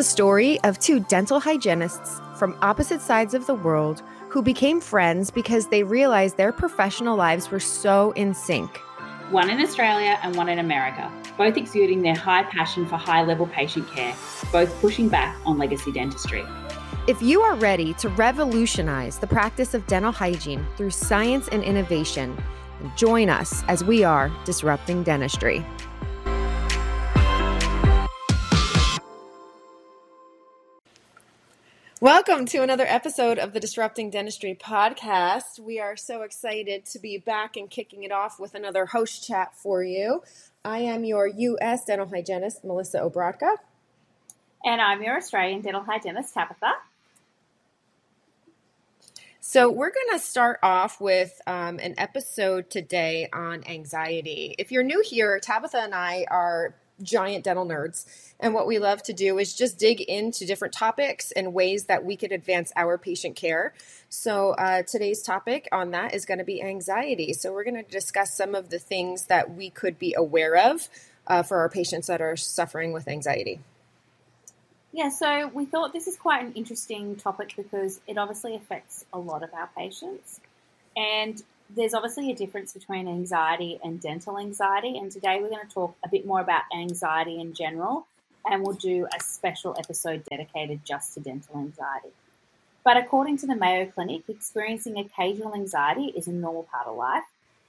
the story of two dental hygienists from opposite sides of the world who became friends because they realized their professional lives were so in sync. One in Australia and one in America, both exuding their high passion for high level patient care, both pushing back on legacy dentistry. If you are ready to revolutionize the practice of dental hygiene through science and innovation, join us as we are disrupting dentistry. Welcome to another episode of the Disrupting Dentistry podcast. We are so excited to be back and kicking it off with another host chat for you. I am your U.S. dental hygienist, Melissa Obradka. And I'm your Australian dental hygienist, Tabitha. So, we're going to start off with um, an episode today on anxiety. If you're new here, Tabitha and I are giant dental nerds. And what we love to do is just dig into different topics and ways that we could advance our patient care. So, uh, today's topic on that is going to be anxiety. So, we're going to discuss some of the things that we could be aware of uh, for our patients that are suffering with anxiety. Yeah, so we thought this is quite an interesting topic because it obviously affects a lot of our patients. And there's obviously a difference between anxiety and dental anxiety. And today we're going to talk a bit more about anxiety in general and we'll do a special episode dedicated just to dental anxiety. But according to the Mayo Clinic, experiencing occasional anxiety is a normal part of life.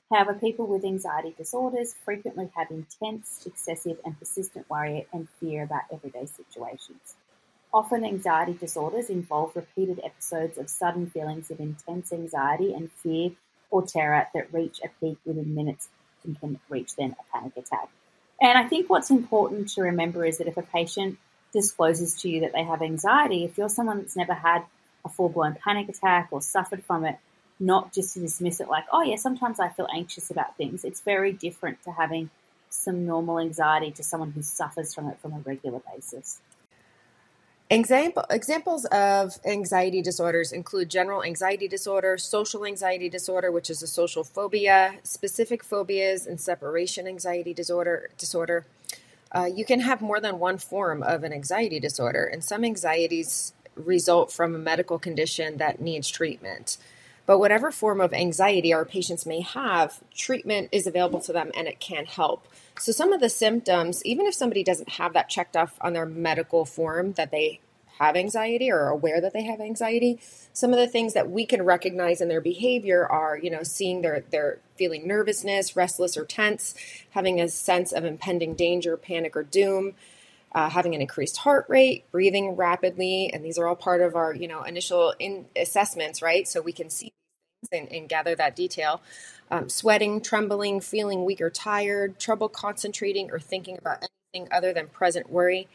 However, people with anxiety disorders frequently have intense, excessive, and persistent worry and fear about everyday situations. Often, anxiety disorders involve repeated episodes of sudden feelings of intense anxiety and fear or terror that reach a peak within minutes and can reach then a panic attack. And I think what's important to remember is that if a patient discloses to you that they have anxiety, if you're someone that's never had a full blown panic attack or suffered from it, not just to dismiss it like, oh, yeah, sometimes I feel anxious about things. It's very different to having some normal anxiety to someone who suffers from it from a regular basis. Example, examples of anxiety disorders include general anxiety disorder, social anxiety disorder, which is a social phobia, specific phobias, and separation anxiety disorder. disorder. Uh, you can have more than one form of an anxiety disorder, and some anxieties result from a medical condition that needs treatment. But whatever form of anxiety our patients may have, treatment is available to them and it can help. So, some of the symptoms, even if somebody doesn't have that checked off on their medical form that they have anxiety or are aware that they have anxiety, some of the things that we can recognize in their behavior are, you know, seeing their their feeling nervousness, restless or tense, having a sense of impending danger, panic or doom, uh, having an increased heart rate, breathing rapidly, and these are all part of our, you know, initial in assessments, right? So we can see and, and gather that detail. Um, sweating, trembling, feeling weak or tired, trouble concentrating or thinking about anything other than present worry,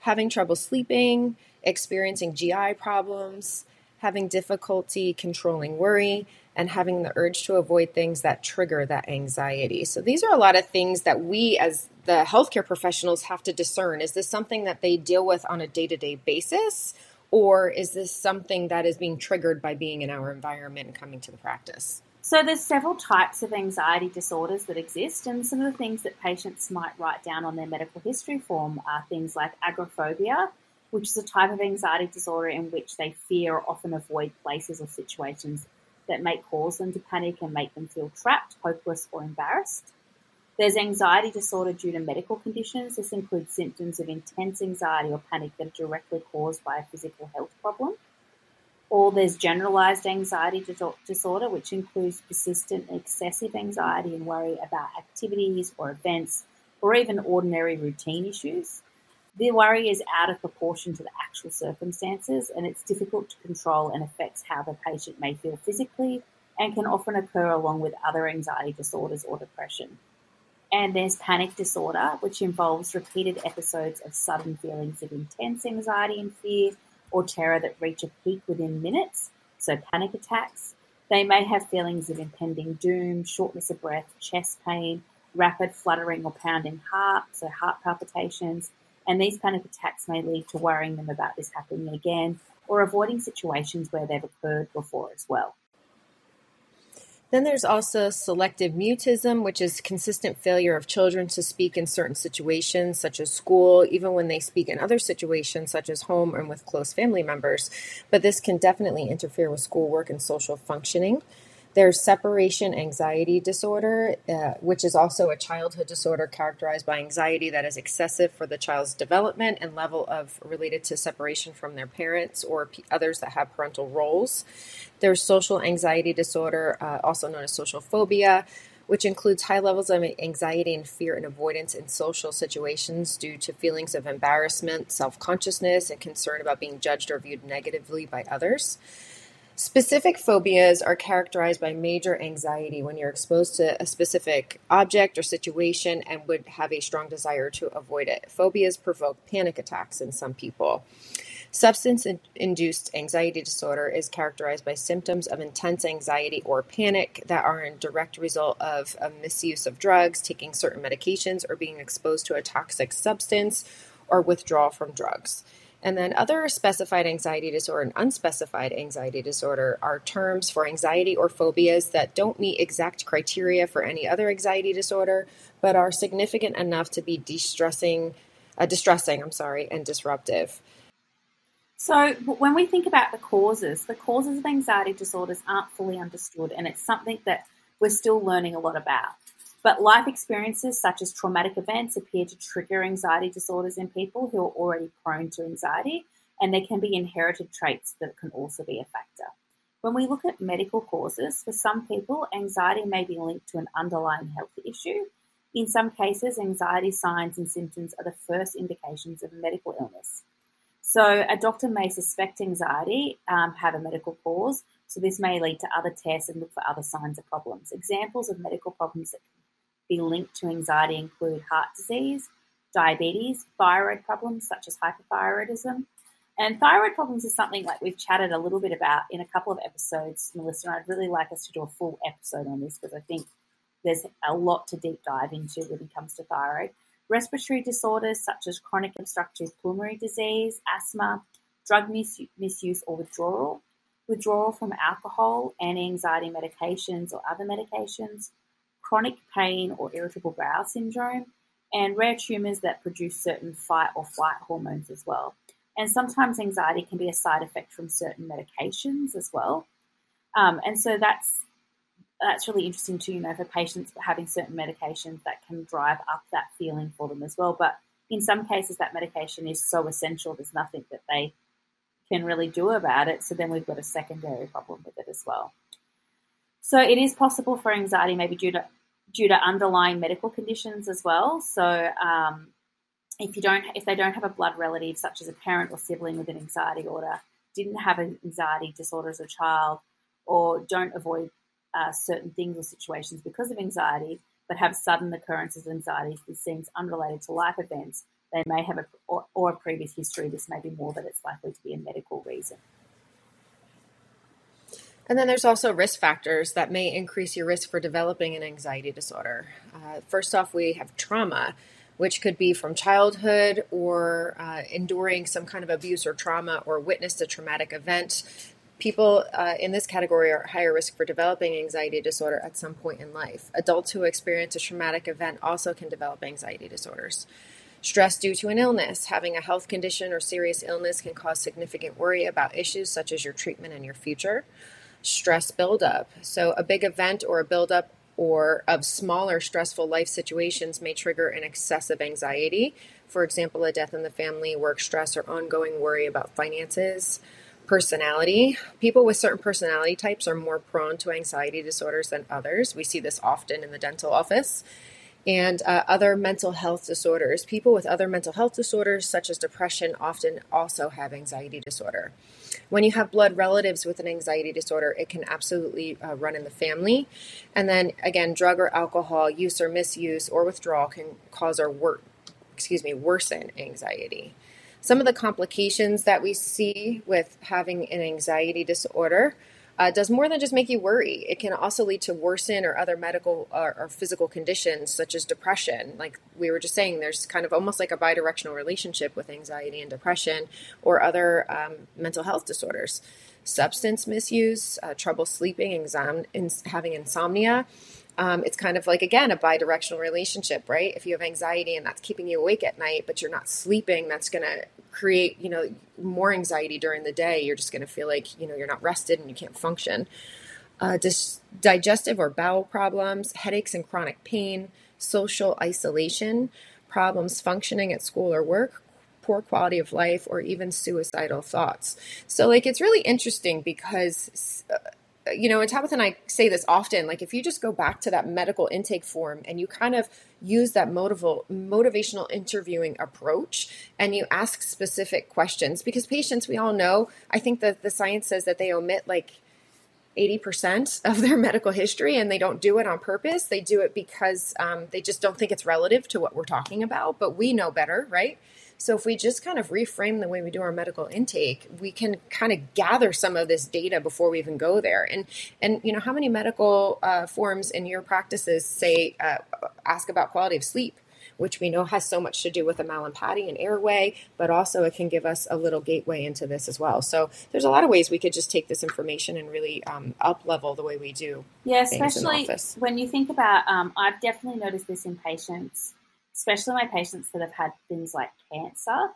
having trouble sleeping, experiencing GI problems, having difficulty controlling worry, and having the urge to avoid things that trigger that anxiety. So, these are a lot of things that we as the healthcare professionals have to discern. Is this something that they deal with on a day to day basis? Or is this something that is being triggered by being in our environment and coming to the practice? So there's several types of anxiety disorders that exist, and some of the things that patients might write down on their medical history form are things like agoraphobia, which is a type of anxiety disorder in which they fear or often avoid places or situations that may cause them to panic and make them feel trapped, hopeless, or embarrassed. There's anxiety disorder due to medical conditions. This includes symptoms of intense anxiety or panic that are directly caused by a physical health problem. Or there's generalized anxiety disorder, which includes persistent excessive anxiety and worry about activities or events or even ordinary routine issues. The worry is out of proportion to the actual circumstances and it's difficult to control and affects how the patient may feel physically and can often occur along with other anxiety disorders or depression. And there's panic disorder, which involves repeated episodes of sudden feelings of intense anxiety and fear or terror that reach a peak within minutes. So, panic attacks. They may have feelings of impending doom, shortness of breath, chest pain, rapid fluttering or pounding heart, so heart palpitations. And these panic attacks may lead to worrying them about this happening again or avoiding situations where they've occurred before as well. Then there's also selective mutism, which is consistent failure of children to speak in certain situations, such as school, even when they speak in other situations, such as home and with close family members. But this can definitely interfere with schoolwork and social functioning. There's separation anxiety disorder, uh, which is also a childhood disorder characterized by anxiety that is excessive for the child's development and level of related to separation from their parents or p- others that have parental roles. There's social anxiety disorder, uh, also known as social phobia, which includes high levels of anxiety and fear and avoidance in social situations due to feelings of embarrassment, self consciousness, and concern about being judged or viewed negatively by others. Specific phobias are characterized by major anxiety when you're exposed to a specific object or situation and would have a strong desire to avoid it. Phobias provoke panic attacks in some people. Substance induced anxiety disorder is characterized by symptoms of intense anxiety or panic that are a direct result of a misuse of drugs, taking certain medications, or being exposed to a toxic substance or withdrawal from drugs. And then other specified anxiety disorder and unspecified anxiety disorder are terms for anxiety or phobias that don't meet exact criteria for any other anxiety disorder, but are significant enough to be distressing, uh, distressing, I'm sorry, and disruptive. So, when we think about the causes, the causes of anxiety disorders aren't fully understood, and it's something that we're still learning a lot about. But life experiences such as traumatic events appear to trigger anxiety disorders in people who are already prone to anxiety, and there can be inherited traits that can also be a factor. When we look at medical causes, for some people, anxiety may be linked to an underlying health issue. In some cases, anxiety signs and symptoms are the first indications of a medical illness. So, a doctor may suspect anxiety, um, have a medical cause, so this may lead to other tests and look for other signs of problems. Examples of medical problems that be linked to anxiety include heart disease, diabetes, thyroid problems such as hyperthyroidism. And thyroid problems is something like we've chatted a little bit about in a couple of episodes, Melissa. And I'd really like us to do a full episode on this because I think there's a lot to deep dive into when it comes to thyroid. Respiratory disorders such as chronic obstructive pulmonary disease, asthma, drug mis- misuse or withdrawal, withdrawal from alcohol, and anxiety medications or other medications, chronic pain or irritable bowel syndrome, and rare tumors that produce certain fight or flight hormones as well. And sometimes anxiety can be a side effect from certain medications as well. Um, and so that's that's really interesting too, you know, for patients having certain medications that can drive up that feeling for them as well. But in some cases, that medication is so essential, there's nothing that they can really do about it. So then we've got a secondary problem with it as well. So it is possible for anxiety, maybe due to due to underlying medical conditions as well. So um, if you don't, if they don't have a blood relative, such as a parent or sibling with an anxiety order, didn't have an anxiety disorder as a child, or don't avoid uh, certain things or situations because of anxiety, but have sudden occurrences of anxiety that seems unrelated to life events, they may have a or, or a previous history. This may be more that it's likely to be a medical reason. And then there's also risk factors that may increase your risk for developing an anxiety disorder. Uh, first off, we have trauma, which could be from childhood or uh, enduring some kind of abuse or trauma or witnessed a traumatic event. People uh, in this category are at higher risk for developing anxiety disorder at some point in life. Adults who experience a traumatic event also can develop anxiety disorders. Stress due to an illness. Having a health condition or serious illness can cause significant worry about issues such as your treatment and your future stress buildup. So, a big event or a buildup or of smaller stressful life situations may trigger an excessive anxiety. For example, a death in the family, work stress, or ongoing worry about finances. Personality. People with certain personality types are more prone to anxiety disorders than others. We see this often in the dental office. And uh, other mental health disorders. People with other mental health disorders, such as depression, often also have anxiety disorder. When you have blood relatives with an anxiety disorder, it can absolutely uh, run in the family. And then again, drug or alcohol use or misuse or withdrawal can cause or wor- excuse me, worsen anxiety. Some of the complications that we see with having an anxiety disorder uh, does more than just make you worry. It can also lead to worsen or other medical or, or, physical conditions such as depression. Like we were just saying, there's kind of almost like a bidirectional relationship with anxiety and depression or other um, mental health disorders. substance misuse, uh, trouble sleeping, exam- having insomnia. Um, it's kind of like again a bidirectional relationship, right? If you have anxiety and that's keeping you awake at night, but you're not sleeping, that's going to create you know more anxiety during the day. You're just going to feel like you know you're not rested and you can't function. Uh, dis- digestive or bowel problems, headaches and chronic pain, social isolation, problems functioning at school or work, poor quality of life, or even suicidal thoughts. So, like, it's really interesting because. Uh, you know, and Tabitha and I say this often, like if you just go back to that medical intake form and you kind of use that motival, motivational interviewing approach and you ask specific questions, because patients, we all know, I think that the science says that they omit like 80% of their medical history and they don't do it on purpose. They do it because um, they just don't think it's relative to what we're talking about, but we know better, right? So if we just kind of reframe the way we do our medical intake, we can kind of gather some of this data before we even go there. And and you know, how many medical uh, forms in your practices say uh, ask about quality of sleep? Which we know has so much to do with the Mallampati and airway, but also it can give us a little gateway into this as well. So there's a lot of ways we could just take this information and really um, up level the way we do. Yeah, especially when you think about, um, I've definitely noticed this in patients especially my patients that have had things like cancer,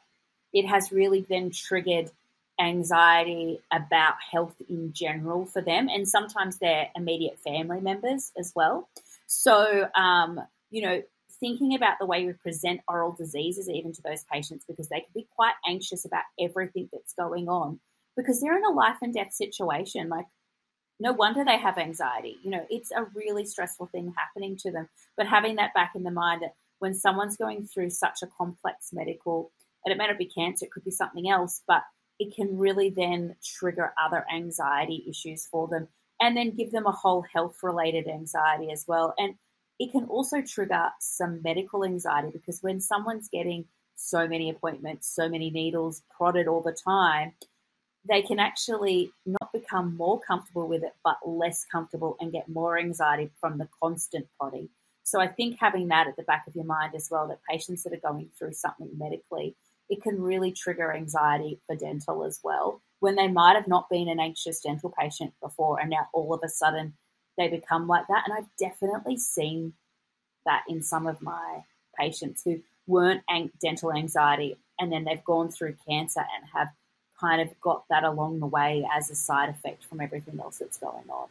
it has really then triggered anxiety about health in general for them and sometimes their immediate family members as well. So, um, you know, thinking about the way we present oral diseases even to those patients because they can be quite anxious about everything that's going on because they're in a life and death situation. Like, no wonder they have anxiety. You know, it's a really stressful thing happening to them. But having that back in the mind that when someone's going through such a complex medical, and it may not be cancer, it could be something else, but it can really then trigger other anxiety issues for them and then give them a whole health related anxiety as well. And it can also trigger some medical anxiety because when someone's getting so many appointments, so many needles prodded all the time, they can actually not become more comfortable with it, but less comfortable and get more anxiety from the constant prodding. So I think having that at the back of your mind as well, that patients that are going through something medically, it can really trigger anxiety for dental as well. When they might have not been an anxious dental patient before, and now all of a sudden they become like that. And I've definitely seen that in some of my patients who weren't dental anxiety and then they've gone through cancer and have kind of got that along the way as a side effect from everything else that's going on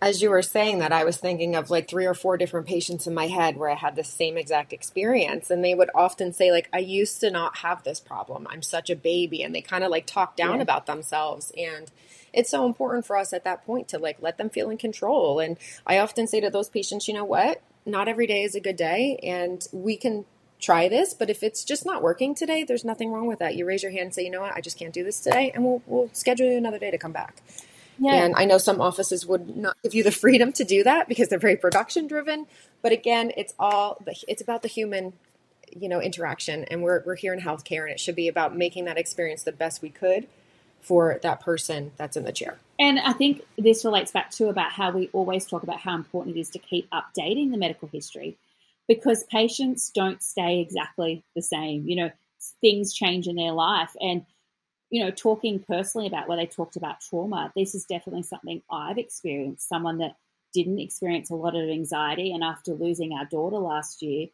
as you were saying that, I was thinking of like three or four different patients in my head where I had the same exact experience. And they would often say, like, I used to not have this problem. I'm such a baby. And they kind of like talk down yeah. about themselves. And it's so important for us at that point to like let them feel in control. And I often say to those patients, you know what? Not every day is a good day. And we can try this, but if it's just not working today, there's nothing wrong with that. You raise your hand and say, you know what? I just can't do this today. And we'll, we'll schedule you another day to come back. Yeah. And I know some offices would not give you the freedom to do that because they're very production driven. But again, it's all it's about the human, you know, interaction. And we're we're here in healthcare, and it should be about making that experience the best we could for that person that's in the chair. And I think this relates back to about how we always talk about how important it is to keep updating the medical history because patients don't stay exactly the same. You know, things change in their life and you know, talking personally about where they talked about trauma, this is definitely something I've experienced. Someone that didn't experience a lot of anxiety, and after losing our daughter last year,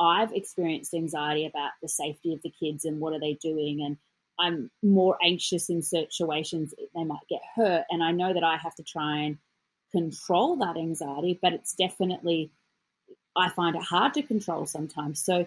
I've experienced anxiety about the safety of the kids and what are they doing, and I'm more anxious in situations they might get hurt, and I know that I have to try and control that anxiety, but it's definitely I find it hard to control sometimes. So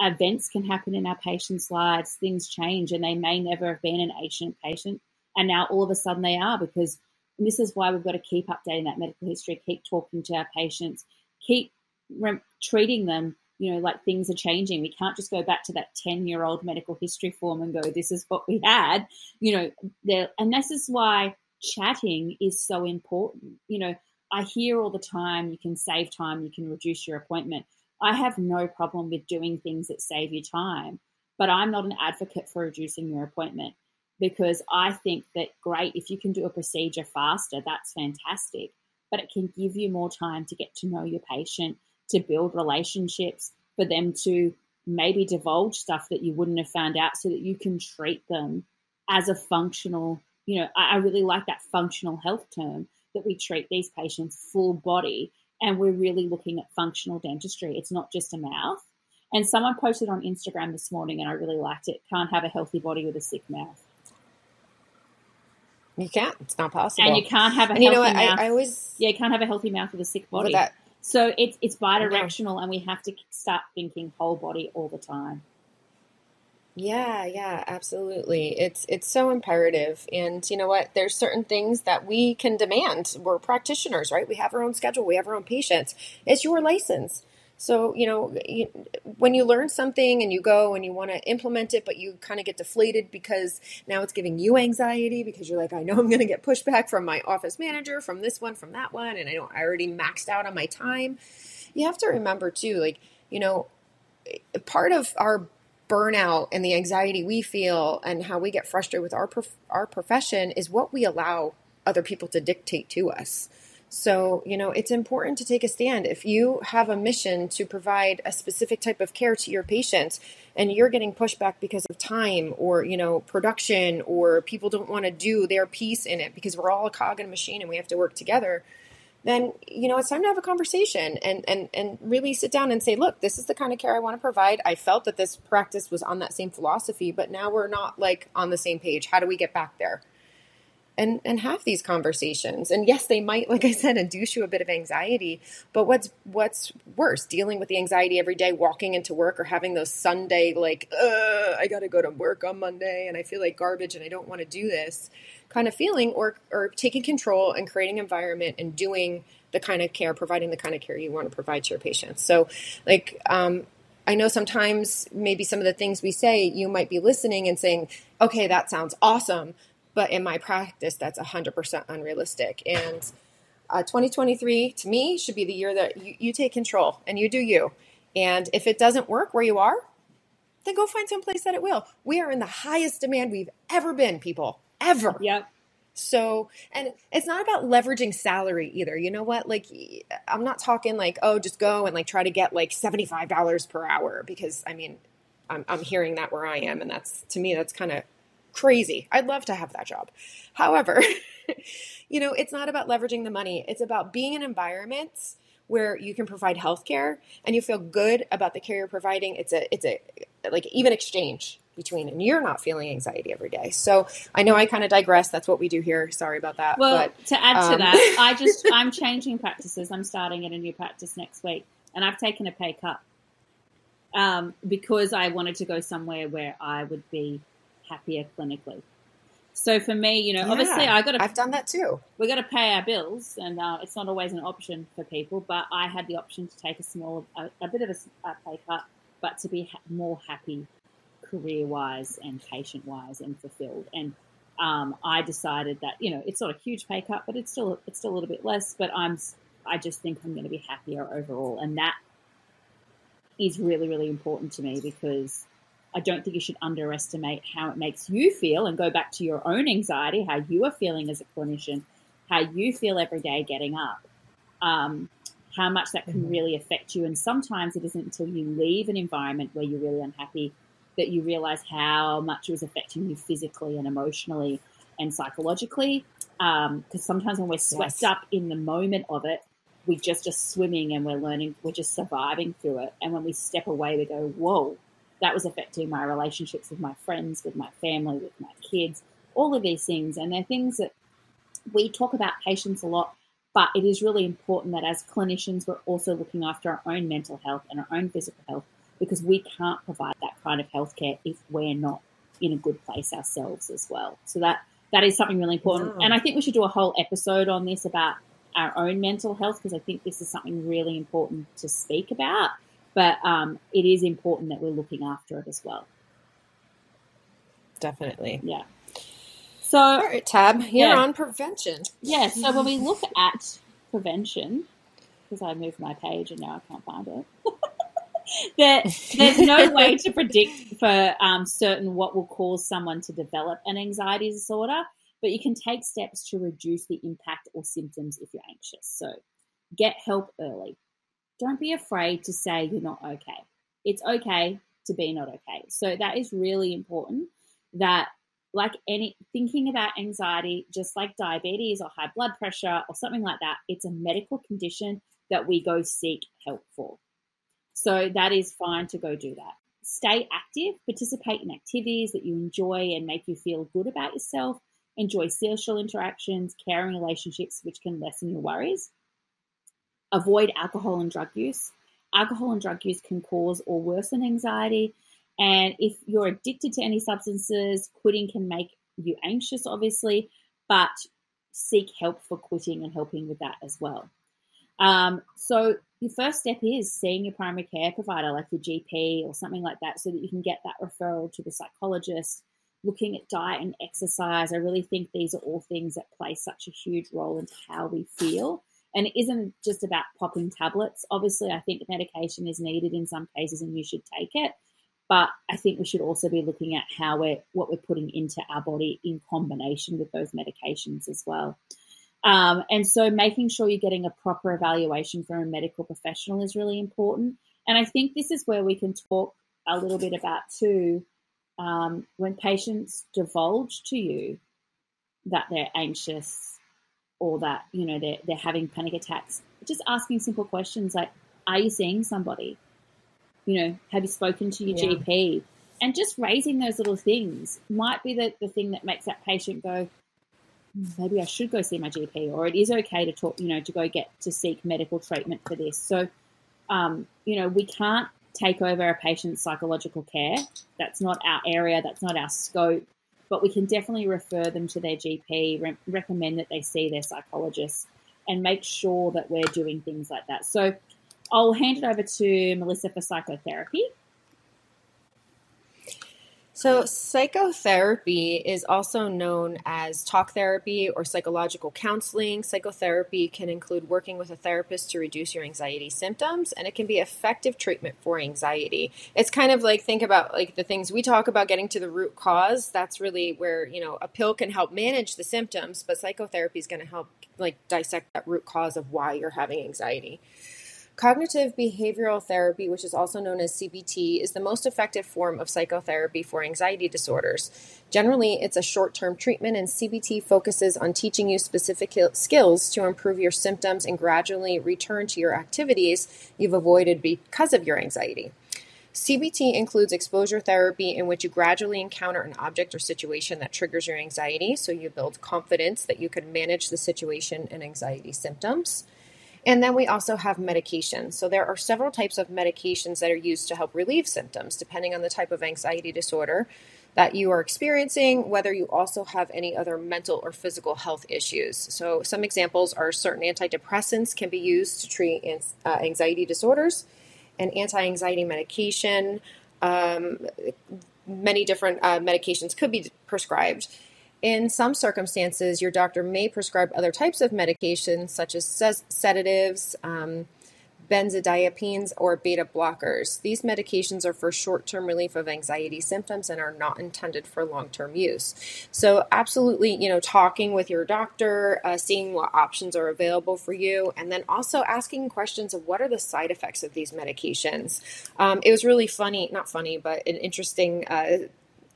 events can happen in our patients' lives, things change, and they may never have been an ancient patient, and now all of a sudden they are because this is why we've got to keep updating that medical history, keep talking to our patients, keep re- treating them. You know, like things are changing. We can't just go back to that ten-year-old medical history form and go, "This is what we had." You know, and this is why chatting is so important. You know, I hear all the time, you can save time, you can reduce your appointment. I have no problem with doing things that save you time, but I'm not an advocate for reducing your appointment because I think that great, if you can do a procedure faster, that's fantastic, but it can give you more time to get to know your patient, to build relationships, for them to maybe divulge stuff that you wouldn't have found out so that you can treat them as a functional you know, I, I really like that functional health term that we treat these patients full body and we're really looking at functional dentistry. It's not just a mouth. And someone posted on Instagram this morning, and I really liked it. Can't have a healthy body with a sick mouth. You can't. It's not possible. And you can't have a and healthy you know what? mouth. I, I always yeah, you can't have a healthy mouth with a sick body. so it's it's bidirectional, and we have to start thinking whole body all the time. Yeah, yeah, absolutely. It's it's so imperative. And you know what? There's certain things that we can demand. We're practitioners, right? We have our own schedule, we have our own patients. It's your license. So, you know, you, when you learn something and you go and you want to implement it, but you kind of get deflated because now it's giving you anxiety because you're like, I know I'm going to get pushback from my office manager, from this one, from that one, and I don't, I already maxed out on my time. You have to remember too, like, you know, part of our burnout and the anxiety we feel and how we get frustrated with our prof- our profession is what we allow other people to dictate to us. So, you know, it's important to take a stand. If you have a mission to provide a specific type of care to your patients and you're getting pushback because of time or, you know, production or people don't want to do their piece in it because we're all a cog in a machine and we have to work together, then, you know, it's time to have a conversation and, and, and really sit down and say, look, this is the kind of care I want to provide. I felt that this practice was on that same philosophy, but now we're not like on the same page. How do we get back there? and and have these conversations. And yes, they might, like I said, induce you a bit of anxiety. But what's what's worse, dealing with the anxiety every day, walking into work, or having those Sunday like, I got to go to work on Monday, and I feel like garbage, and I don't want to do this kind of feeling, or or taking control and creating environment and doing the kind of care, providing the kind of care you want to provide to your patients. So, like. Um, I know sometimes maybe some of the things we say, you might be listening and saying, okay, that sounds awesome. But in my practice, that's 100% unrealistic. And uh, 2023 to me should be the year that you, you take control and you do you. And if it doesn't work where you are, then go find some place that it will. We are in the highest demand we've ever been, people, ever. Yep. So, and it's not about leveraging salary either. You know what? Like, I'm not talking like, oh, just go and like try to get like $75 per hour because I mean, I'm, I'm hearing that where I am. And that's, to me, that's kind of crazy. I'd love to have that job. However, you know, it's not about leveraging the money. It's about being in environments where you can provide healthcare and you feel good about the care you're providing. It's a it's a like even exchange between and you're not feeling anxiety every day. So I know I kind of digress. That's what we do here. Sorry about that. Well, but, to add um, to that, I just I'm changing practices. I'm starting at a new practice next week, and I've taken a pay cut um, because I wanted to go somewhere where I would be happier clinically. So for me, you know, Yeah, obviously I got to I've done that too. we got to pay our bills, and uh, it's not always an option for people. But I had the option to take a small, a, a bit of a pay cut, but to be ha- more happy, career wise and patient wise and fulfilled. And um, I decided that you know it's not a huge pay cut, but it's still it's still a little bit less. But I'm I just think I'm going to be happier overall, and that is really really important to me because I don't think you should underestimate how it makes you feel and go back to your own anxiety, how you are feeling as a clinician, how you feel every day getting up, um, how much that can Mhm. really affect you. And sometimes it isn't until you leave an environment where you're really unhappy that you realize how much it was affecting you physically and emotionally and psychologically. Um, because sometimes when we're swept Yes. up in the moment of it, we just are swimming and we're learning, we're just surviving through it. And when we step away, we go, whoa, that was affecting my relationships with my friends, with my family, with my kids, all of these things. And they're things that we talk about patients a lot, but it is really important that as clinicians, we're also looking after our own mental health and our own physical health because we can't provide that kind of healthcare if we're not in a good place ourselves as well. So that that is something really important. And I think we should do a whole episode on this about our own mental health because I think this is something really important to speak about. But um, it is important that we're looking after it as well. Definitely. Yeah. So All right, Tab, you're Yeah. on prevention. Yeah, so when we look at prevention, because I moved my page and now I can't find it, there, there's no way to predict for um, certain what will cause someone to develop an anxiety disorder, but you can take steps to reduce the impact or symptoms if you're anxious. So get help early. Don't be afraid to say you're not okay. It's okay to be not okay. So that is really important that like any thinking about anxiety, just like diabetes or high blood pressure or something like that, it's a medical condition that we go seek help for. So that is fine to go do that. Stay active, participate in activities that you enjoy and make you feel good about yourself. Enjoy social interactions, caring relationships, which can lessen your worries. Avoid alcohol and drug use. Alcohol and drug use can cause or worsen anxiety. And if you're addicted to any substances, quitting can make you anxious, obviously, but seek help for quitting and helping with that as well. Um, so your first step is seeing your primary care provider, like your GP or something like that, so that you can get that referral to the psychologist. Looking at diet and exercise, I really think these are all things that play such a huge role into how we feel. And it isn't just about popping tablets. Obviously, I think medication is needed in some cases and you should take it. But I think we should also be looking at how we're what we're putting into our body in combination with those medications as well. Um, and so making sure you're getting a proper evaluation from a medical professional is really important. And I think this is where we can talk a little bit about too um, when patients divulge to you that they're anxious or that you know they're, they're having panic attacks just asking simple questions like are you seeing somebody you know have you spoken to your yeah. gp and just raising those little things might be the, the thing that makes that patient go maybe I should go see my GP, or it is okay to talk, you know, to go get to seek medical treatment for this. So, um, you know, we can't take over a patient's psychological care. That's not our area. That's not our scope. But we can definitely refer them to their GP, re- recommend that they see their psychologist, and make sure that we're doing things like that. So, I'll hand it over to Melissa for psychotherapy. So, psychotherapy is also known as talk therapy or psychological counseling. Psychotherapy can include working with a therapist to reduce your anxiety symptoms, and it can be effective treatment for anxiety. It's kind of like think about like the things we talk about getting to the root cause. That's really where, you know, a pill can help manage the symptoms, but psychotherapy is going to help like dissect that root cause of why you're having anxiety. Cognitive behavioral therapy, which is also known as CBT, is the most effective form of psychotherapy for anxiety disorders. Generally, it's a short term treatment, and CBT focuses on teaching you specific skills to improve your symptoms and gradually return to your activities you've avoided because of your anxiety. CBT includes exposure therapy, in which you gradually encounter an object or situation that triggers your anxiety, so you build confidence that you can manage the situation and anxiety symptoms. And then we also have medications. So there are several types of medications that are used to help relieve symptoms, depending on the type of anxiety disorder that you are experiencing, whether you also have any other mental or physical health issues. So some examples are certain antidepressants can be used to treat uh, anxiety disorders, and anti-anxiety medication. Um, many different uh, medications could be prescribed. In some circumstances, your doctor may prescribe other types of medications, such as sedatives, um, benzodiazepines, or beta blockers. These medications are for short term relief of anxiety symptoms and are not intended for long term use. So, absolutely, you know, talking with your doctor, uh, seeing what options are available for you, and then also asking questions of what are the side effects of these medications. Um, it was really funny, not funny, but an interesting. Uh,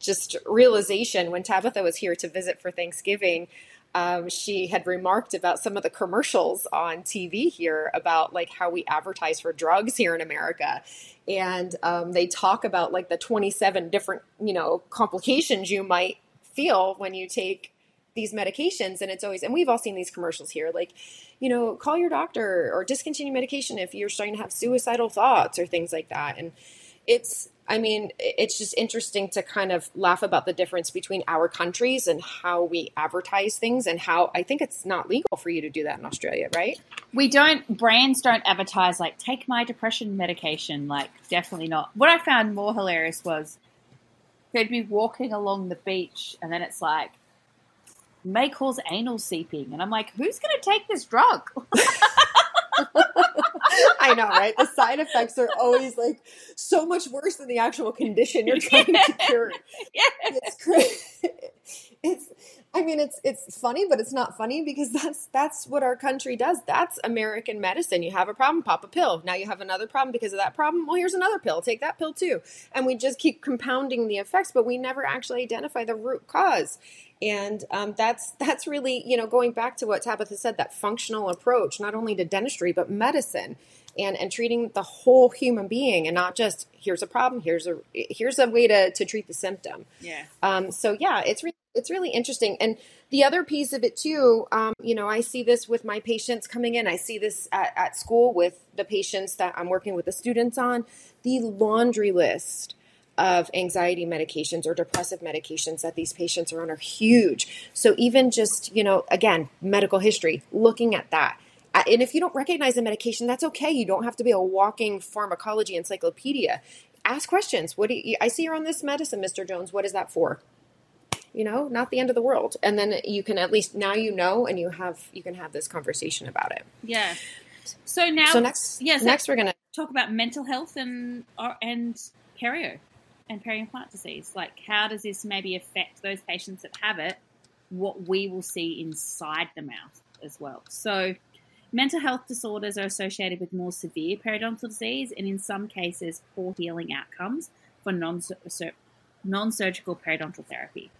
just realization when Tabitha was here to visit for Thanksgiving. Um, she had remarked about some of the commercials on TV here about like how we advertise for drugs here in America. And um, they talk about like the 27 different, you know, complications you might feel when you take these medications. And it's always, and we've all seen these commercials here, like, you know, call your doctor or discontinue medication if you're starting to have suicidal thoughts or things like that. And it's, I mean, it's just interesting to kind of laugh about the difference between our countries and how we advertise things and how I think it's not legal for you to do that in Australia, right? We don't, brands don't advertise like, take my depression medication. Like, definitely not. What I found more hilarious was they'd be walking along the beach and then it's like, may cause anal seeping. And I'm like, who's going to take this drug? I know, right? The side effects are always like so much worse than the actual condition you're trying to cure. Yeah. It's crazy. It's I mean, it's it's funny, but it's not funny because that's that's what our country does. That's American medicine. You have a problem, pop a pill. Now you have another problem because of that problem. Well, here's another pill. Take that pill too. And we just keep compounding the effects, but we never actually identify the root cause. And um, that's that's really you know going back to what Tabitha said that functional approach, not only to dentistry but medicine and and treating the whole human being and not just here's a problem here's a here's a way to to treat the symptom yeah um so yeah it's really it's really interesting and the other piece of it too um, you know i see this with my patients coming in i see this at, at school with the patients that i'm working with the students on the laundry list of anxiety medications or depressive medications that these patients are on are huge so even just you know again medical history looking at that and if you don't recognize a medication, that's okay. You don't have to be a walking pharmacology encyclopedia. Ask questions. What do you, I see you're on this medicine, Mr. Jones. What is that for? You know, not the end of the world. And then you can at least now you know, and you have you can have this conversation about it. Yeah. So now, so next, yeah, so next we're gonna talk about mental health and uh, and perio and peri-implant disease. Like, how does this maybe affect those patients that have it? What we will see inside the mouth as well. So Mental health disorders are associated with more severe periodontal disease and, in some cases, poor healing outcomes for non surgical periodontal therapy.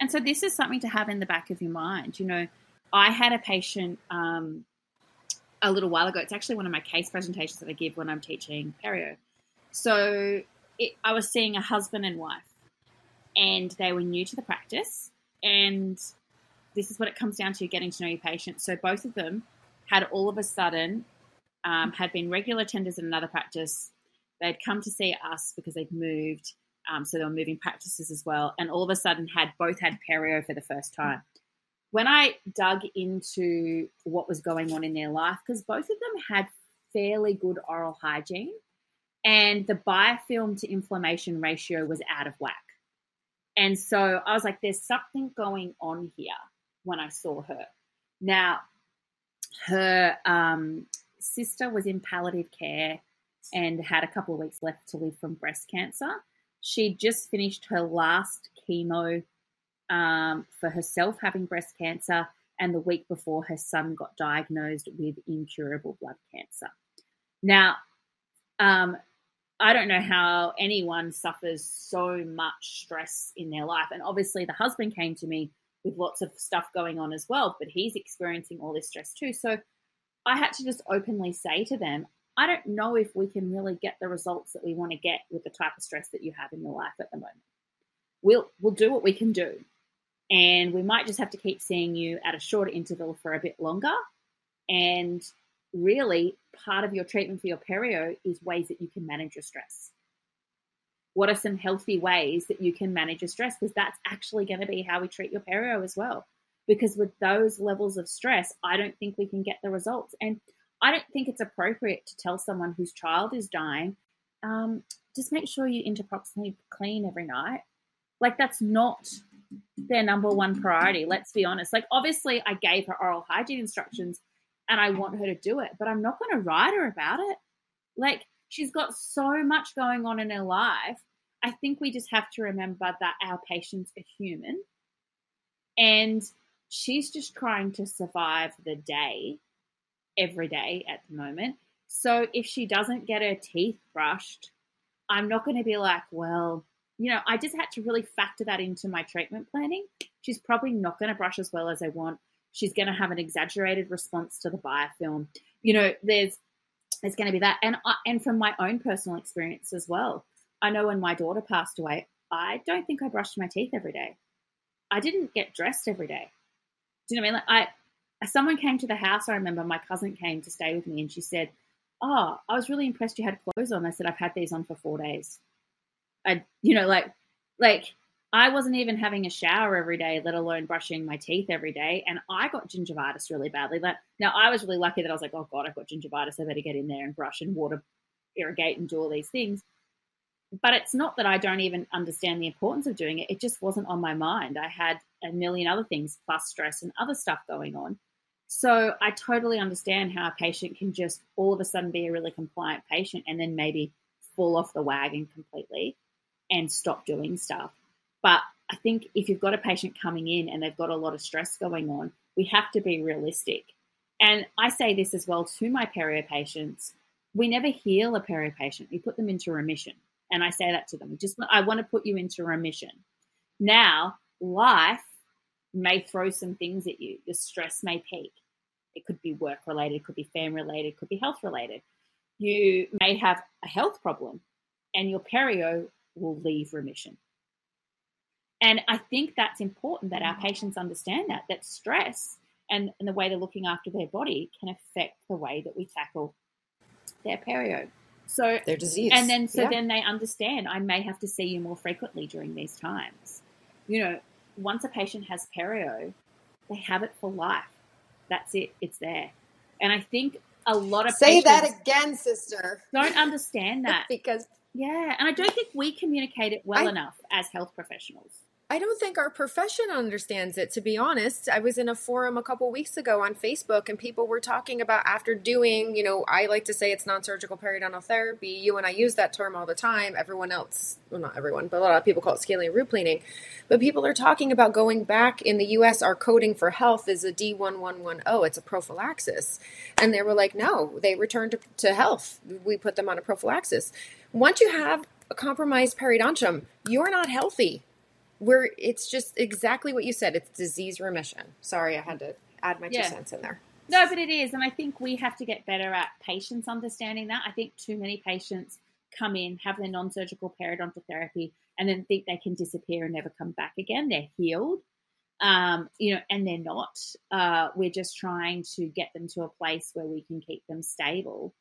And so, this is something to have in the back of your mind. You know, I had a patient um, a little while ago. It's actually one of my case presentations that I give when I'm teaching perio. So, it, I was seeing a husband and wife, and they were new to the practice. And this is what it comes down to getting to know your patient. So, both of them had all of a sudden um, had been regular attenders in another practice. They'd come to see us because they'd moved, um, so they were moving practices as well, and all of a sudden had both had perio for the first time. When I dug into what was going on in their life, because both of them had fairly good oral hygiene, and the biofilm to inflammation ratio was out of whack. And so I was like, there's something going on here when I saw her. Now, her um, sister was in palliative care and had a couple of weeks left to live from breast cancer. She'd just finished her last chemo um, for herself having breast cancer, and the week before, her son got diagnosed with incurable blood cancer. Now, um, I don't know how anyone suffers so much stress in their life. And obviously, the husband came to me with lots of stuff going on as well, but he's experiencing all this stress too. So I had to just openly say to them, I don't know if we can really get the results that we want to get with the type of stress that you have in your life at the moment. We'll we'll do what we can do. And we might just have to keep seeing you at a shorter interval for a bit longer. And really, part of your treatment for your perio is ways that you can manage your stress what are some healthy ways that you can manage your stress? Because that's actually going to be how we treat your perio as well. Because with those levels of stress, I don't think we can get the results. And I don't think it's appropriate to tell someone whose child is dying, um, just make sure you interproximally clean every night. Like, that's not their number one priority. Let's be honest. Like, obviously, I gave her oral hygiene instructions and I want her to do it, but I'm not going to write her about it. Like, she's got so much going on in her life. I think we just have to remember that our patients are human and she's just trying to survive the day every day at the moment. So if she doesn't get her teeth brushed, I'm not going to be like, well, you know, I just had to really factor that into my treatment planning. She's probably not going to brush as well as I want. She's going to have an exaggerated response to the biofilm. You know, there's there's going to be that. And I, and from my own personal experience as well, I know when my daughter passed away, I don't think I brushed my teeth every day. I didn't get dressed every day. Do you know what I mean? Like I, someone came to the house. I remember my cousin came to stay with me, and she said, "Oh, I was really impressed you had clothes on." I said, "I've had these on for four days." I, you know, like, like I wasn't even having a shower every day, let alone brushing my teeth every day. And I got gingivitis really badly. Like, now, I was really lucky that I was like, oh God, I've got gingivitis. I better get in there and brush and water, irrigate, and do all these things. But it's not that I don't even understand the importance of doing it. It just wasn't on my mind. I had a million other things, plus stress and other stuff going on. So I totally understand how a patient can just all of a sudden be a really compliant patient and then maybe fall off the wagon completely and stop doing stuff. But I think if you've got a patient coming in and they've got a lot of stress going on, we have to be realistic. And I say this as well to my perio patients. We never heal a perio patient. We put them into remission. And I say that to them. Just I want to put you into remission. Now, life may throw some things at you. Your stress may peak. It could be work related, it could be family related, it could be health related. You may have a health problem and your perio will leave remission. And I think that's important that our mm. patients understand that, that stress and, and the way they're looking after their body can affect the way that we tackle their perio. So their disease. And then so yeah. then they understand I may have to see you more frequently during these times. You know, once a patient has perio, they have it for life. That's it. It's there. And I think a lot of people say that again, sister. Don't understand that because yeah, and I don't think we communicate it well I, enough as health professionals. I don't think our profession understands it, to be honest. I was in a forum a couple weeks ago on Facebook, and people were talking about after doing, you know, I like to say it's non surgical periodontal therapy. You and I use that term all the time. Everyone else, well, not everyone, but a lot of people call it scaling and root planing. But people are talking about going back in the US, our coding for health is a D1110, it's a prophylaxis. And they were like, no, they returned to, to health. We put them on a prophylaxis. Once you have a compromised periodontium, you're not healthy where it's just exactly what you said. It's disease remission. Sorry, I had to add my yeah. two cents in there. No, but it is, and I think we have to get better at patients understanding that. I think too many patients come in, have their non-surgical periodontal therapy, and then think they can disappear and never come back again. They're healed, um, you know, and they're not. Uh, we're just trying to get them to a place where we can keep them stable,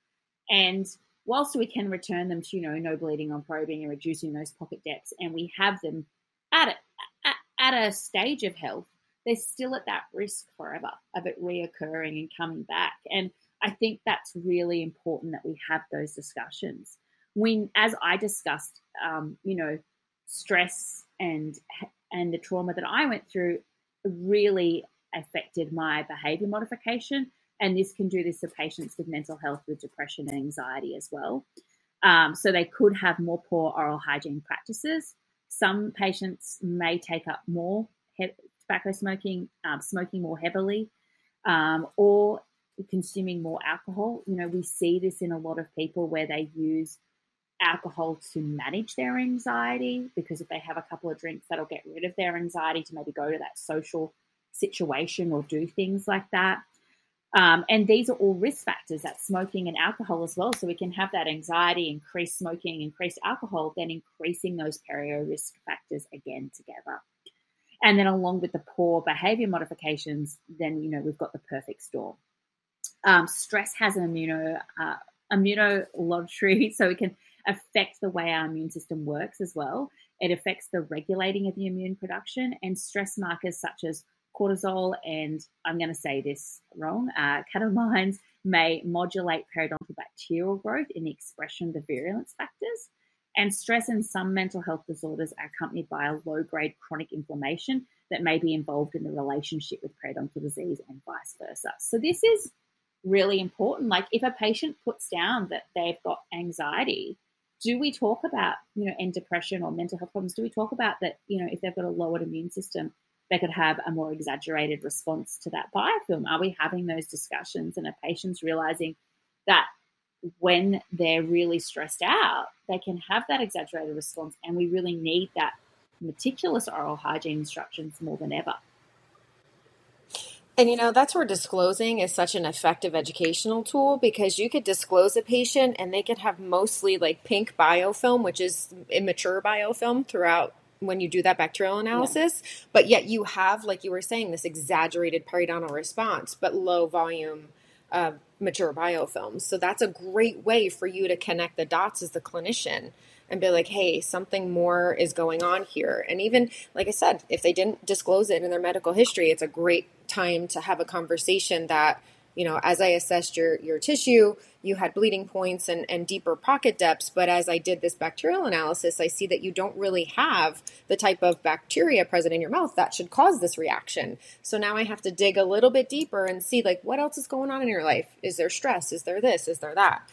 and whilst we can return them to, you know, no bleeding on probing and reducing those pocket depths, and we have them at a, at a stage of health, they're still at that risk forever of it reoccurring and coming back. And I think that's really important that we have those discussions. When, as I discussed, um, you know, stress and and the trauma that I went through really affected my behavior modification. And this can do this to patients with mental health, with depression and anxiety as well. Um, so they could have more poor oral hygiene practices. Some patients may take up more he- tobacco smoking, um, smoking more heavily, um, or consuming more alcohol. You know, we see this in a lot of people where they use alcohol to manage their anxiety because if they have a couple of drinks, that'll get rid of their anxiety to maybe go to that social situation or do things like that. Um, and these are all risk factors that smoking and alcohol as well. So we can have that anxiety, increase smoking, increase alcohol, then increasing those perio risk factors again together. And then along with the poor behavior modifications, then you know we've got the perfect storm. Um, stress has an immuno uh, immunology, so it can affect the way our immune system works as well. It affects the regulating of the immune production and stress markers such as cortisol and I'm going to say this wrong, uh, catamines may modulate periodontal bacterial growth in the expression of the virulence factors. And stress and some mental health disorders are accompanied by a low grade chronic inflammation that may be involved in the relationship with periodontal disease and vice versa. So, this is really important. Like, if a patient puts down that they've got anxiety, do we talk about, you know, and depression or mental health problems? Do we talk about that, you know, if they've got a lowered immune system, they could have a more exaggerated response to that biofilm. Are we having those discussions and are patients realizing that when they're really stressed out, they can have that exaggerated response, and we really need that meticulous oral hygiene instructions more than ever. And you know, that's where disclosing is such an effective educational tool because you could disclose a patient and they could have mostly like pink biofilm, which is immature biofilm throughout when you do that bacterial analysis, yeah. but yet you have, like you were saying, this exaggerated periodontal response, but low volume uh, mature biofilms. So that's a great way for you to connect the dots as the clinician and be like, hey, something more is going on here. And even, like I said, if they didn't disclose it in their medical history, it's a great time to have a conversation that you know, as I assessed your your tissue, you had bleeding points and, and deeper pocket depths. But as I did this bacterial analysis, I see that you don't really have the type of bacteria present in your mouth that should cause this reaction. So now I have to dig a little bit deeper and see like what else is going on in your life. Is there stress? Is there this? Is there that?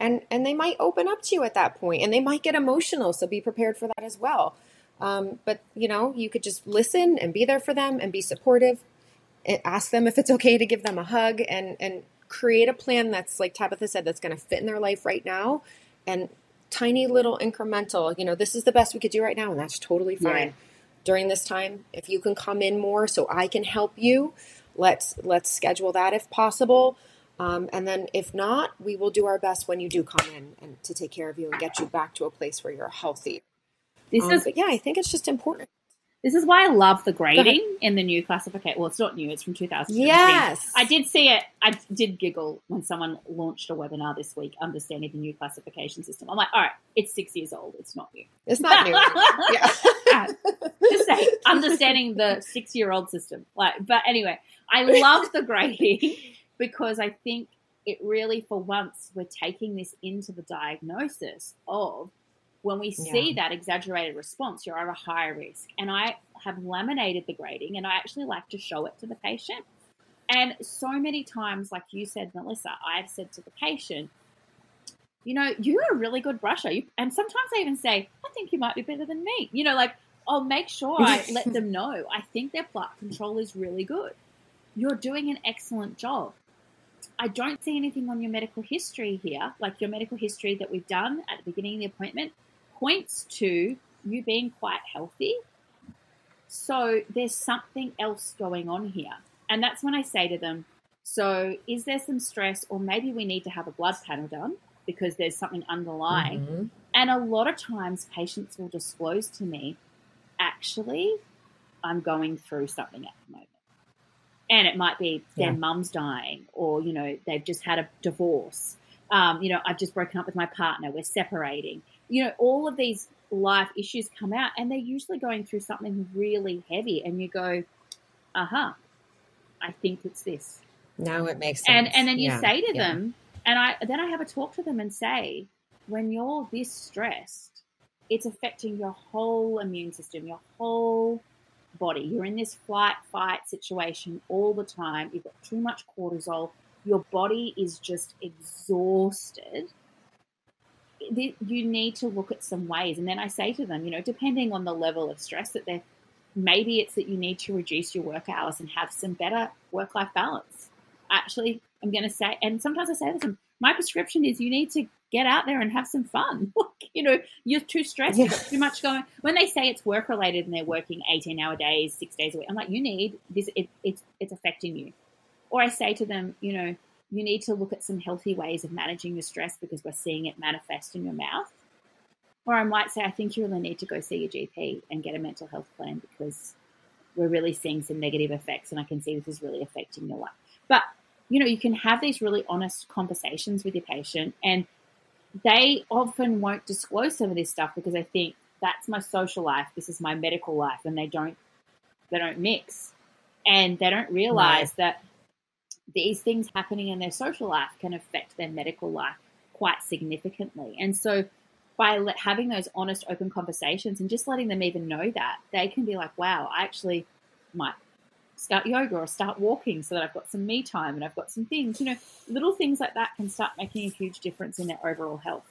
And and they might open up to you at that point and they might get emotional. So be prepared for that as well. Um, but you know, you could just listen and be there for them and be supportive. Ask them if it's okay to give them a hug and and create a plan that's like Tabitha said that's going to fit in their life right now and tiny little incremental. You know, this is the best we could do right now, and that's totally fine. Yeah. During this time, if you can come in more, so I can help you. Let's let's schedule that if possible. Um, and then if not, we will do our best when you do come in and to take care of you and get you back to a place where you're healthy. This um, is, but yeah, I think it's just important. This is why I love the grading in the new classification. Well, it's not new; it's from 2017. Yes, I did see it. I did giggle when someone launched a webinar this week, understanding the new classification system. I'm like, all right, it's six years old. It's not new. It's not new. yeah, just say understanding the six-year-old system. Like, but anyway, I love the grading because I think it really, for once, we're taking this into the diagnosis of when we see yeah. that exaggerated response, you're at a higher risk. And I have laminated the grading and I actually like to show it to the patient. And so many times, like you said, Melissa, I've said to the patient, you know, you're a really good brusher. You, and sometimes I even say, I think you might be better than me. You know, like I'll make sure I let them know I think their plaque control is really good. You're doing an excellent job. I don't see anything on your medical history here, like your medical history that we've done at the beginning of the appointment points to you being quite healthy. So there's something else going on here. And that's when I say to them, so is there some stress, or maybe we need to have a blood panel done because there's something underlying? Mm-hmm. And a lot of times patients will disclose to me, actually, I'm going through something at the moment. And it might be their yeah. mum's dying, or, you know, they've just had a divorce. Um, you know, I've just broken up with my partner, we're separating you know, all of these life issues come out and they're usually going through something really heavy and you go, uh-huh, I think it's this. Now it makes sense. And and then you yeah. say to yeah. them, and I then I have a talk to them and say, when you're this stressed, it's affecting your whole immune system, your whole body. You're in this flight fight situation all the time. You've got too much cortisol. Your body is just exhausted you need to look at some ways. And then I say to them, you know, depending on the level of stress that they're, maybe it's that you need to reduce your work hours and have some better work life balance. Actually, I'm going to say, and sometimes I say to them, my prescription is you need to get out there and have some fun. you know, you're too stressed, yeah. too much going. When they say it's work related and they're working 18 hour days, six days a week, I'm like, you need this, it, it's, it's affecting you. Or I say to them, you know, you need to look at some healthy ways of managing your stress because we're seeing it manifest in your mouth. Or I might say, I think you really need to go see your GP and get a mental health plan because we're really seeing some negative effects and I can see this is really affecting your life. But, you know, you can have these really honest conversations with your patient and they often won't disclose some of this stuff because they think that's my social life, this is my medical life, and they don't they don't mix. And they don't realize that these things happening in their social life can affect their medical life quite significantly. And so by having those honest, open conversations and just letting them even know that, they can be like, wow, I actually might start yoga or start walking so that I've got some me time and I've got some things. You know, little things like that can start making a huge difference in their overall health.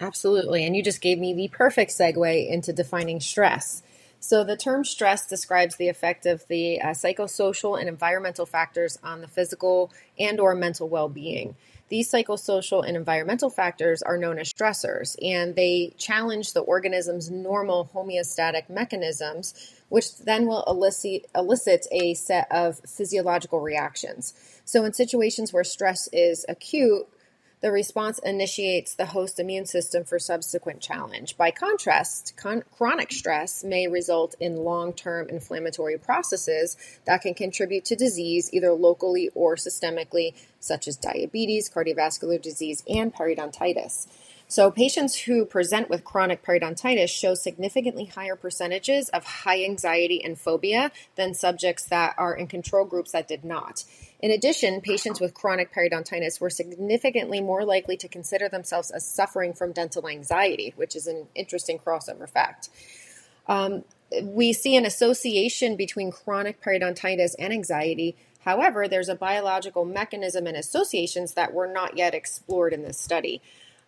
Absolutely. And you just gave me the perfect segue into defining stress. So the term stress describes the effect of the uh, psychosocial and environmental factors on the physical and or mental well-being. These psychosocial and environmental factors are known as stressors, and they challenge the organism's normal homeostatic mechanisms, which then will elicit, elicit a set of physiological reactions. So, in situations where stress is acute, the response initiates the host immune system for subsequent challenge. By contrast, con- chronic stress may result in long term inflammatory processes that can contribute to disease either locally or systemically, such as diabetes, cardiovascular disease, and periodontitis. So, patients who present with chronic periodontitis show significantly higher percentages of high anxiety and phobia than subjects that are in control groups that did not. In addition, patients with chronic periodontitis were significantly more likely to consider themselves as suffering from dental anxiety, which is an interesting crossover fact. Um, we see an association between chronic periodontitis and anxiety. However, there's a biological mechanism and associations that were not yet explored in this study.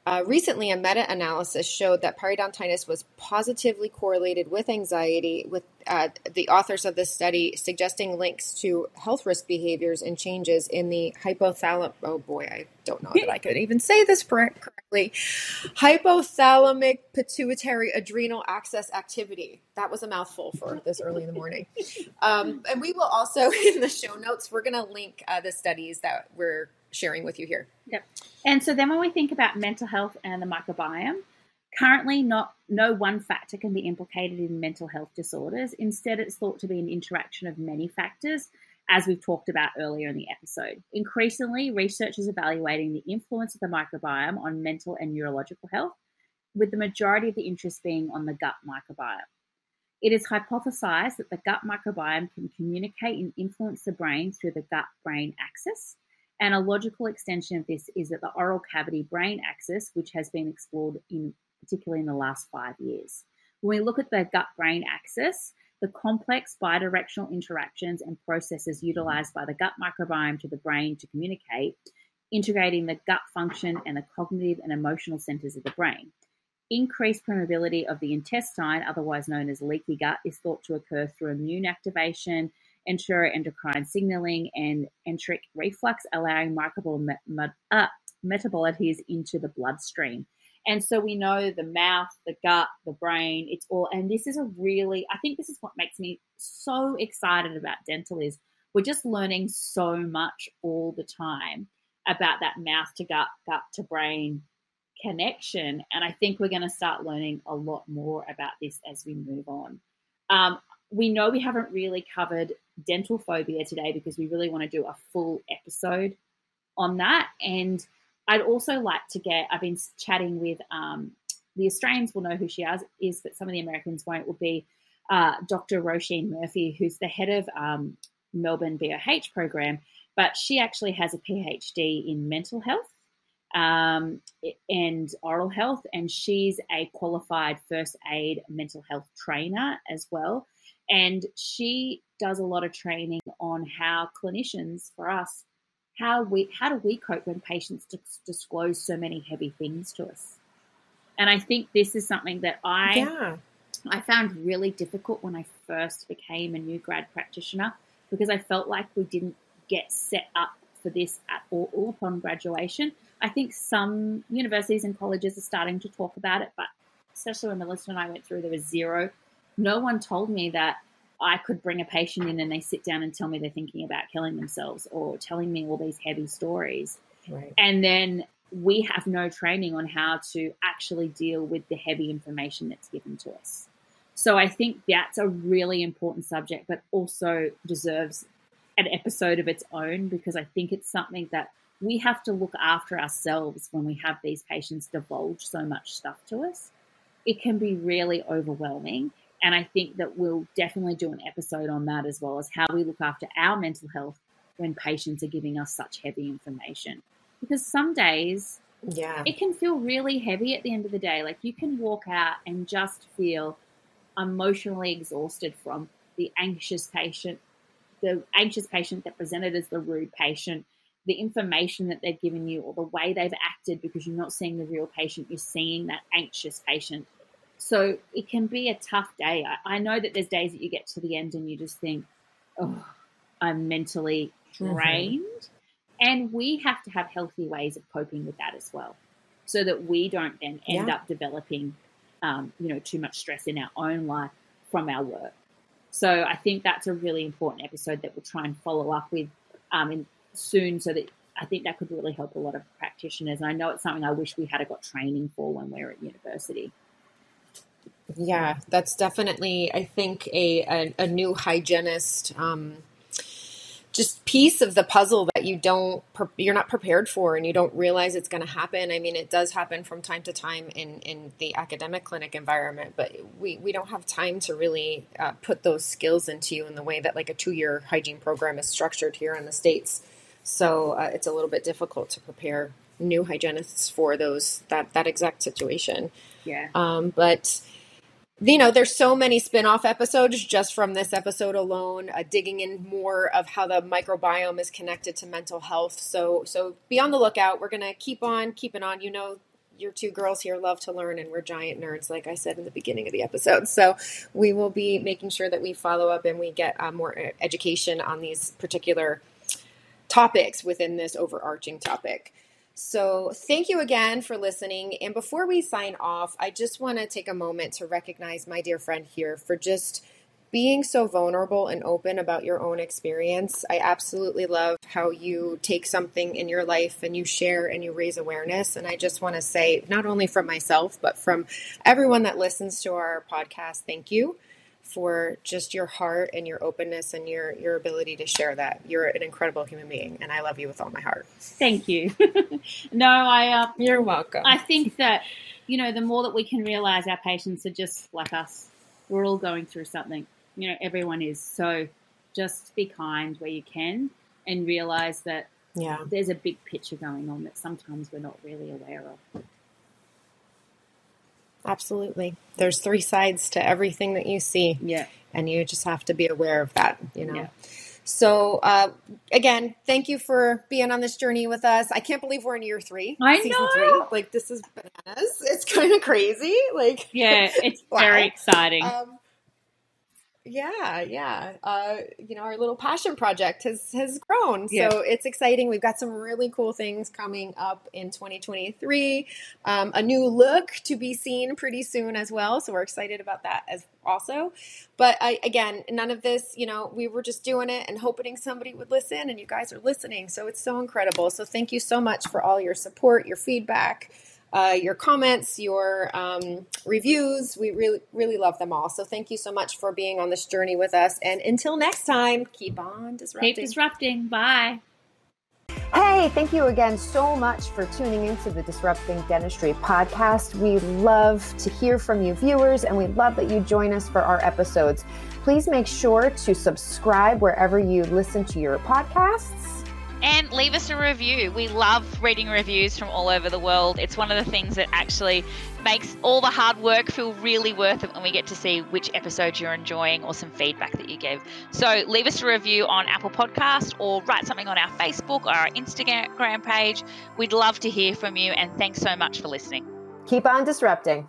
Uh, recently, a meta analysis showed that periodontitis was positively correlated with anxiety, with uh, the authors of this study suggesting links to health risk behaviors and changes in the hypothalamic. Oh boy, I don't know that I could even say this correctly. Hypothalamic pituitary adrenal axis activity. That was a mouthful for this early in the morning. Um, and we will also, in the show notes, we're going to link uh, the studies that we're sharing with you here. Yep. And so then when we think about mental health and the microbiome, currently not no one factor can be implicated in mental health disorders. Instead, it's thought to be an interaction of many factors, as we've talked about earlier in the episode. Increasingly, research is evaluating the influence of the microbiome on mental and neurological health, with the majority of the interest being on the gut microbiome. It is hypothesized that the gut microbiome can communicate and influence the brain through the gut brain axis, and a logical extension of this is that the oral cavity brain axis, which has been explored in particularly in the last five years. When we look at the gut brain axis, the complex bidirectional interactions and processes utilized by the gut microbiome to the brain to communicate, integrating the gut function and the cognitive and emotional centers of the brain. Increased permeability of the intestine, otherwise known as leaky gut, is thought to occur through immune activation, enteroendocrine signaling, and enteric reflux, allowing microbial me- me- uh, metabolites into the bloodstream. And so we know the mouth, the gut, the brain, it's all, and this is a really, I think this is what makes me so excited about dental is we're just learning so much all the time about that mouth to gut, gut to brain connection. And I think we're going to start learning a lot more about this as we move on. Um, we know we haven't really covered dental phobia today because we really want to do a full episode on that. And I'd also like to get, I've been chatting with um, the Australians will know who she is, is but some of the Americans won't, will be uh, Dr. Roisin Murphy, who's the head of um, Melbourne BOH program, but she actually has a PhD in mental health um, and oral health, and she's a qualified first aid mental health trainer as well. And she does a lot of training on how clinicians, for us, how we how do we cope when patients disclose so many heavy things to us? And I think this is something that I yeah. I found really difficult when I first became a new grad practitioner because I felt like we didn't get set up for this at all upon graduation. I think some universities and colleges are starting to talk about it, but especially when Melissa and I went through, there was zero. No one told me that I could bring a patient in and they sit down and tell me they're thinking about killing themselves or telling me all these heavy stories. Right. And then we have no training on how to actually deal with the heavy information that's given to us. So I think that's a really important subject, but also deserves an episode of its own because I think it's something that we have to look after ourselves when we have these patients divulge so much stuff to us. It can be really overwhelming. And I think that we'll definitely do an episode on that as well as how we look after our mental health when patients are giving us such heavy information. Because some days, yeah, it can feel really heavy at the end of the day. Like you can walk out and just feel emotionally exhausted from the anxious patient, the anxious patient that presented as the rude patient, the information that they've given you, or the way they've acted because you're not seeing the real patient, you're seeing that anxious patient so it can be a tough day. I, I, know that there's days that you get to the end and you just think, oh, I'm mentally mm-hmm. drained. Mm-hmm. And we have to have healthy ways of coping with that as well, so that we don't then end yeah. up developing, um, you know, too much stress in our own life from our work. So I think that's a really important episode that we'll try and follow up with um, in, soon, so that I think that could really help a lot of practitioners. And I know it's something I wish we had got training for when we were at university. Yeah, that's definitely, I think, a, a, a new hygienist um, just piece of the puzzle that you don't you're not prepared for and you don't realize it's going to happen. I mean it does happen from time to time in in the academic clinic environment but we we don't have time to really uh, put those skills into you in the way that like a two-year hygiene program is structured here in the states. So uh, it's a little bit difficult to prepare new hygienists for those that that exact situation. Yeah. Um, but you know, there's so many spin-off episodes just from this episode alone, uh, digging in more of how the microbiome is connected to mental health. So, so be on the lookout. We're gonna keep on keeping on. You know, your two girls here love to learn, and we're giant nerds, like I said in the beginning of the episode. So we will be making sure that we follow up and we get uh, more uh, education on these particular topics within this overarching topic. So, thank you again for listening. And before we sign off, I just want to take a moment to recognize my dear friend here for just being so vulnerable and open about your own experience. I absolutely love how you take something in your life and you share and you raise awareness. And I just want to say, not only from myself, but from everyone that listens to our podcast, thank you for just your heart and your openness and your your ability to share that. You're an incredible human being, and I love you with all my heart. Thank you. no, I. Uh, You're welcome. I think that you know the more that we can realize our patients are just like us. We're all going through something. You know, everyone is. So just be kind where you can, and realize that yeah, there's a big picture going on that sometimes we're not really aware of. Absolutely. There's three sides to everything that you see. Yeah. And you just have to be aware of that, you know. Yeah. So, uh, again, thank you for being on this journey with us. I can't believe we're in year three. I season know. Three. Like, this is bananas. It's kind of crazy. Like, Yeah, it's Wow. very exciting. um, yeah, yeah. Uh, you know, our little passion project has has grown, so it's exciting. We've got some really cool things coming up in 2023. Um, a new look to be seen pretty soon as well, so we're excited about that as also. But I, again, none of this, you know, we were just doing it and hoping somebody would listen, and you guys are listening, so it's so incredible. So thank you so much for all your support, your feedback uh, your comments, your um, reviews. We really, really love them all. So thank you so much for being on this journey with us. And until next time, keep on disrupting. Keep disrupting. Bye. Hey, thank you again so much for tuning into the Disrupting Dentistry podcast. We love to hear from you viewers and we love that you join us for our episodes. Please make sure to subscribe wherever you listen to your podcasts. And leave us a review. We love reading reviews from all over the world. It's one of the things that actually makes all the hard work feel really worth it when we get to see which episodes you're enjoying or some feedback that you give. So leave us a review on Apple Podcast or write something on our Facebook or our Instagram page. We'd love to hear from you and thanks so much for listening. Keep on disrupting.